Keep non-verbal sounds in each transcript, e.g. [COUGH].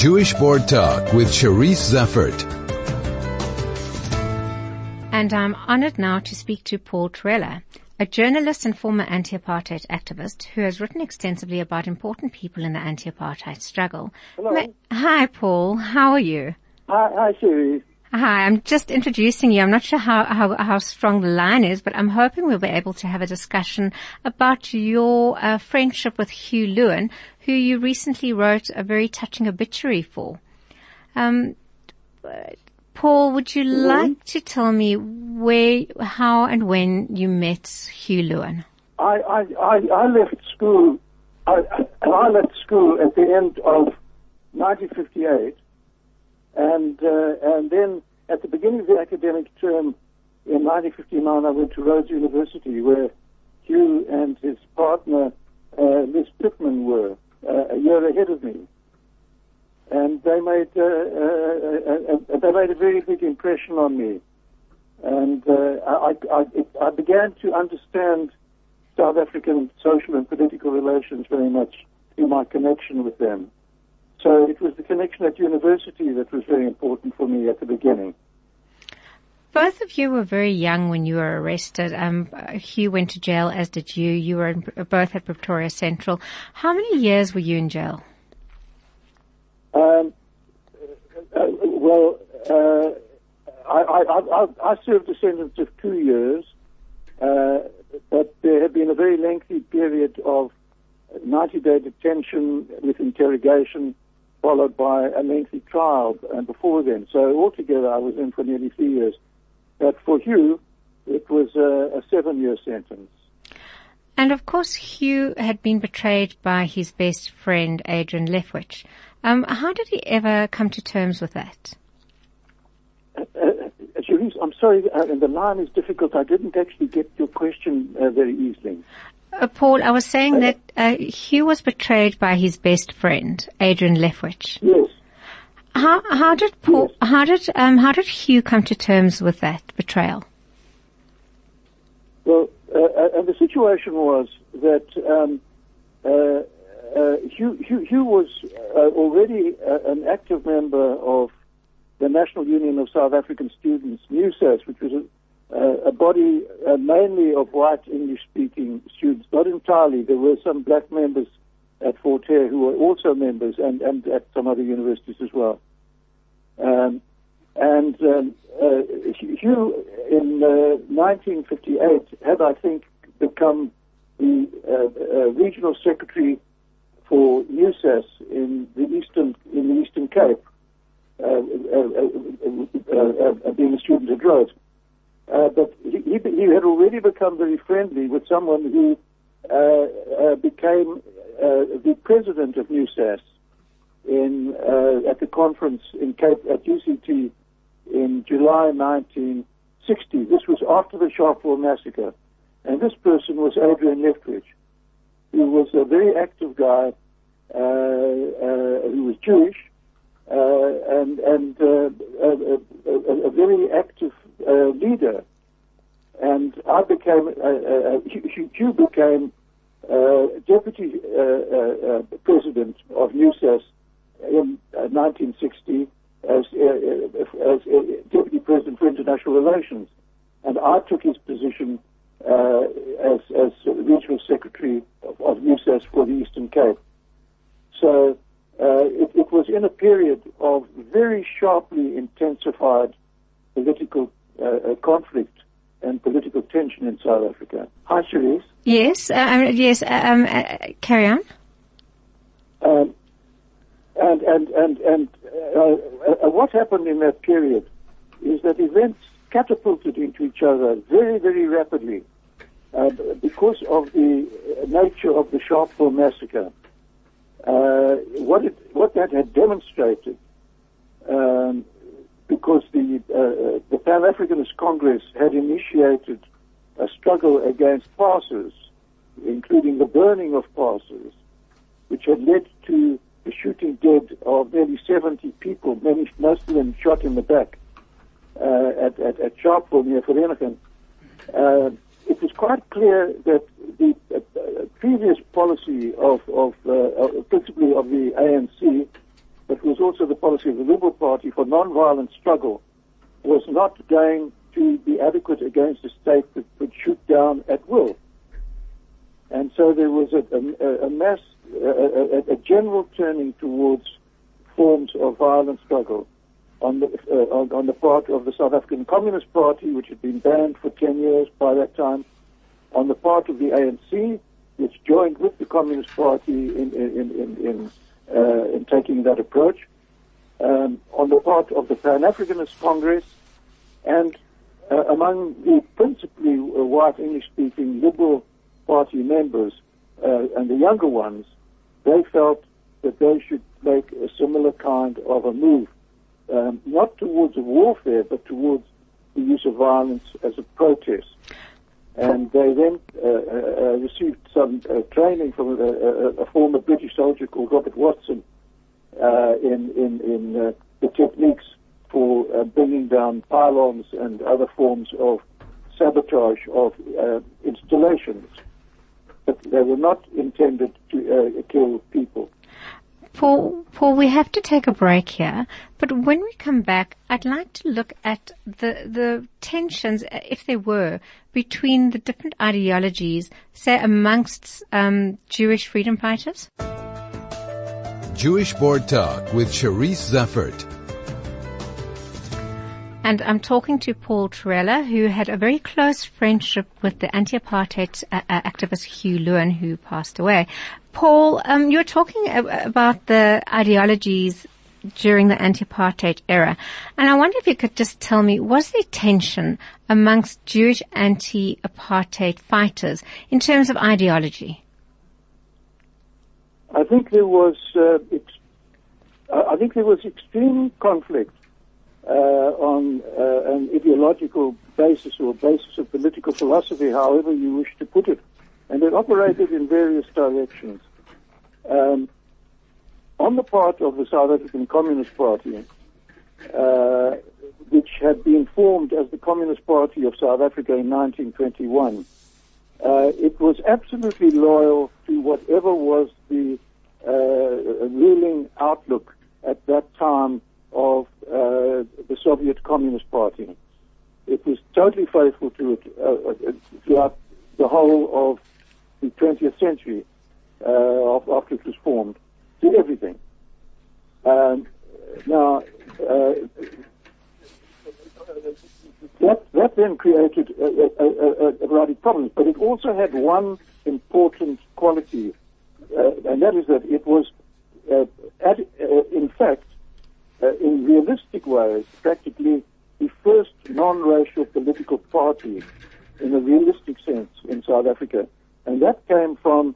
Jewish Board Talk with Cherise Zeffert. And I'm honored now to speak to Paul Trewhela, a journalist and former anti-apartheid activist who has written extensively about important people in the anti-apartheid struggle. Hello. Hi, Paul. How are you? Hi, hi, Cherise. Hi, I'm just introducing you. I'm not sure how, how, how strong the line is, but I'm hoping we'll be able to have a discussion about your uh, friendship with Hugh Lewin, who you recently wrote a very touching obituary for. Um, Paul, would you Mm-hmm. like to tell me where, how and when you met Hugh Lewin? I, I, I, I left school, I, [COUGHS] I left school at the end of 1958, and, uh, and then at the beginning of the academic term in 1959, I went to Rhodes University where Hugh and his partner, uh, Liz Pittman were a year ahead of me. And they made, uh, uh, uh, uh, they made a very big impression on me. and uh, I, I, I began to understand South African social and political relations very much through my connection with them. So it was the connection at university that was very important for me at the beginning. Both of you were very young when you were arrested. Um, Hugh went to jail, as did you. You were in, both at Pretoria Central. How many years were you in jail? Um, uh, well, uh, I, I, I, I served a sentence of two years, uh, but there had been a very lengthy period of 90-day detention with interrogation, followed by a lengthy trial and before then. So altogether, I was in for nearly three years. But for Hugh, it was a, a seven-year sentence. And of course, Hugh had been betrayed by his best friend, Adrian Leftwich. Um, how did he ever come to terms with that? Uh, uh, Cherise, I'm sorry, uh, and the line is difficult. I didn't actually get your question uh, very easily. Uh, Paul, I was saying that uh, Hugh was betrayed by his best friend, Adrian Leftwich. Yes. How, how did Paul, how did, um, how did Hugh come to terms with that betrayal? Well, uh, and the situation was that um, uh, uh, Hugh, Hugh, Hugh was uh, already uh, an active member of the National Union of South African Students, NUSAS, which was a, a body uh, mainly of white English-speaking students. Not entirely. There were some black members at Fort Hare who were also members, and, and at some other universities as well. Um, and um, uh, Hugh, in uh, 1958, had, I think, become the uh, uh, regional secretary for NUSAS in the eastern in the Eastern Cape, uh, being a student at Rhodes. but he, he, he had already become very friendly with someone who became Uh, the president of NUSAS in uh, at the conference in Cape at UCT in July 1960. This was after the Sharpeville massacre. And this person was Adrian Leftwich, who was a very active guy, uh, uh, who was Jewish, uh, and, and uh, a, a, a, very active leader. And I became, Hugh became Uh, deputy uh, uh, president of NUSAS in 1960 as, uh, as uh, deputy president for international relations, and I took his position uh, as, as regional secretary of, of NUSAS for the Eastern Cape. So it, it, was in a period of very sharply intensified political conflict and political tension in South Africa. Hi, Cherise. Yes, yes. Um, carry on. Um, and and and and uh, uh, what happened in that period is that events catapulted into each other very very rapidly uh, because of the nature of the Sharpeville massacre. Uh, what it what that had demonstrated, um, because the uh, the Pan Africanist Congress had initiated a struggle against passes, including the burning of passes, which had led to the shooting dead of nearly 70 people, many, most of them shot in the back uh, at, at, at Sharpeville near Vereeniging. Uh, it was quite clear that the uh, previous policy of, of uh, principally of the ANC, but was also the policy of the Liberal Party for non-violent struggle, was not going to be adequate against a state that could shoot down at will. And so there was a, a, a mass, a, a, general turning towards forms of violent struggle on the, uh, on, on, the part of the South African Communist Party, which had been banned for 10 years by that time, on the part of the ANC, which joined with the Communist Party in, in, in, in, uh, in taking that approach, um, on the part of the Pan-Africanist Congress, and uh, among the principally uh, white English-speaking Liberal Party members uh, and the younger ones, they felt that they should make a similar kind of a move, um, not towards warfare, but towards the use of violence as a protest. And they then uh, uh, uh received some training from a, a, a, former British soldier called Robert Watson in in in the techniques for uh, bringing down pylons and other forms of sabotage of uh, installations. But they were not intended to uh, kill people. Paul, Paul, we have to take a break here, but when we come back, I'd like to look at the, the tensions, if there were, between the different ideologies, say amongst um, Jewish freedom fighters. Jewish Board Talk with Cherise Zeffert. And I'm talking to Paul Trewhela, who had a very close friendship with the anti-apartheid uh, uh activist Hugh Lewin, who passed away. Paul, um, you're talking about the ideologies during the anti-apartheid era. And I wonder if you could just tell me, was there tension amongst Jewish anti-apartheid fighters in terms of ideology? I think there was, uh, I think there was extreme conflict on uh, an ideological basis or basis of political philosophy, however you wish to put it. And it operated in various directions. Um, on the part of the South African Communist Party, uh, which had been formed as the Communist Party of South Africa in 1921, uh, it was absolutely loyal to whatever was the uh, ruling outlook at that time of uh, the Soviet Communist Party. It was totally faithful to it uh, uh throughout the whole of the 20th century uh, after it was formed, to everything. Um, now, uh, that, that then created a, a, a, a, variety of problems, but it also had one important quality, uh, and that is that it was, uh, at, uh, in fact, uh, realistic ways, practically the first non-racial political party in a realistic sense in South Africa. And that came from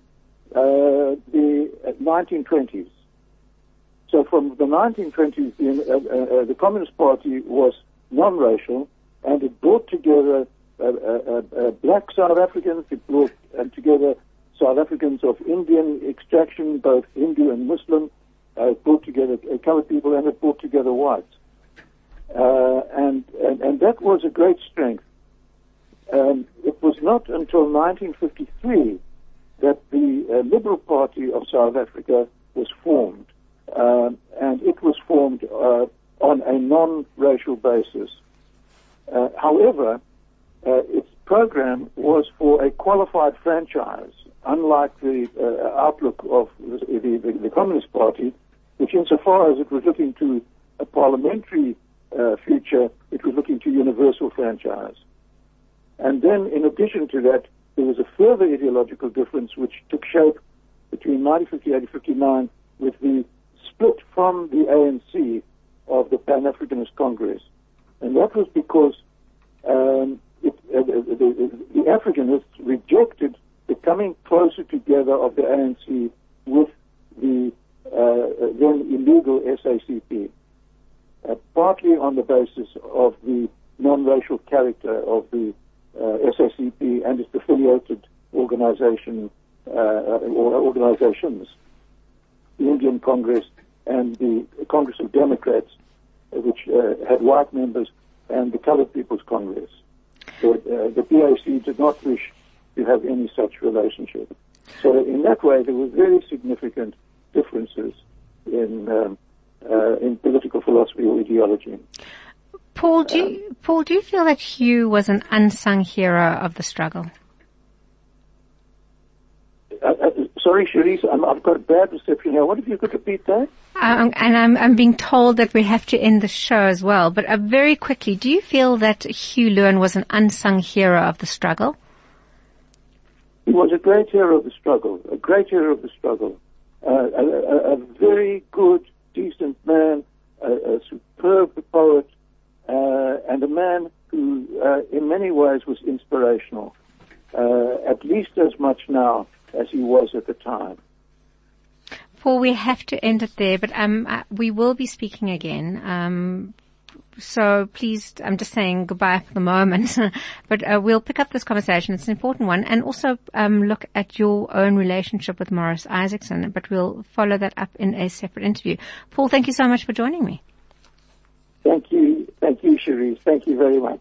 uh, the 1920s. So from the 1920s, the, uh, uh, uh, the Communist Party was non-racial, and it brought together uh, black South Africans, it brought together South Africans of Indian extraction, both Hindu and Muslim, uh, brought together uh, colored people and it brought together whites. Uh, and, and, and that was a great strength. Um, it was not until 1953 that the uh, Liberal Party of South Africa was formed, um, and it was formed uh, on a non-racial basis. Uh, however, its program was for a qualified franchise, unlike the outlook of the, the, the Communist Party, which insofar as it was looking to a parliamentary uh, future, it was looking to universal franchise. And then, in addition to that, there was a further ideological difference which took shape between 1958 and 59 with the split from the ANC of the Pan-Africanist Congress. And that was because um, it, uh, the, the, the Africanists rejected the coming closer together of the ANC with then illegal SACP, uh, partly on the basis of the non-racial character of the uh, SACP and its affiliated organization or organizations, the Indian Congress and the Congress of Democrats, which had white members, and the Colored People's Congress. So the PAC did not wish to have any such relationship. So in that way, there was very significant differences in um, uh, in political philosophy or ideology. Paul, do you, Paul, do you feel that Hugh was an unsung hero of the struggle? Uh, uh, sorry, Cherise, i have got a bad reception here. What if you could repeat that? Um, and I'm, I'm being told that we have to end the show as well. But uh, very quickly, do you feel that Hugh Lewin was an unsung hero of the struggle? He was a great hero of the struggle, a great hero of the struggle. A, a, a, very good, decent man, a, a superb poet, uh, and a man who, uh, in many ways, was inspirational, uh, at least as much now as he was at the time. Paul, we have to end it there, but um, uh, we will be speaking again. Um, so please, I'm just saying goodbye for the moment, [LAUGHS] but uh, we'll pick up this conversation. It's an important one, and also um, look at your own relationship with Morris Isaacson. But we'll follow that up in a separate interview. Paul, thank you so much for joining me. Thank you, thank you, Cherise. Thank you very much.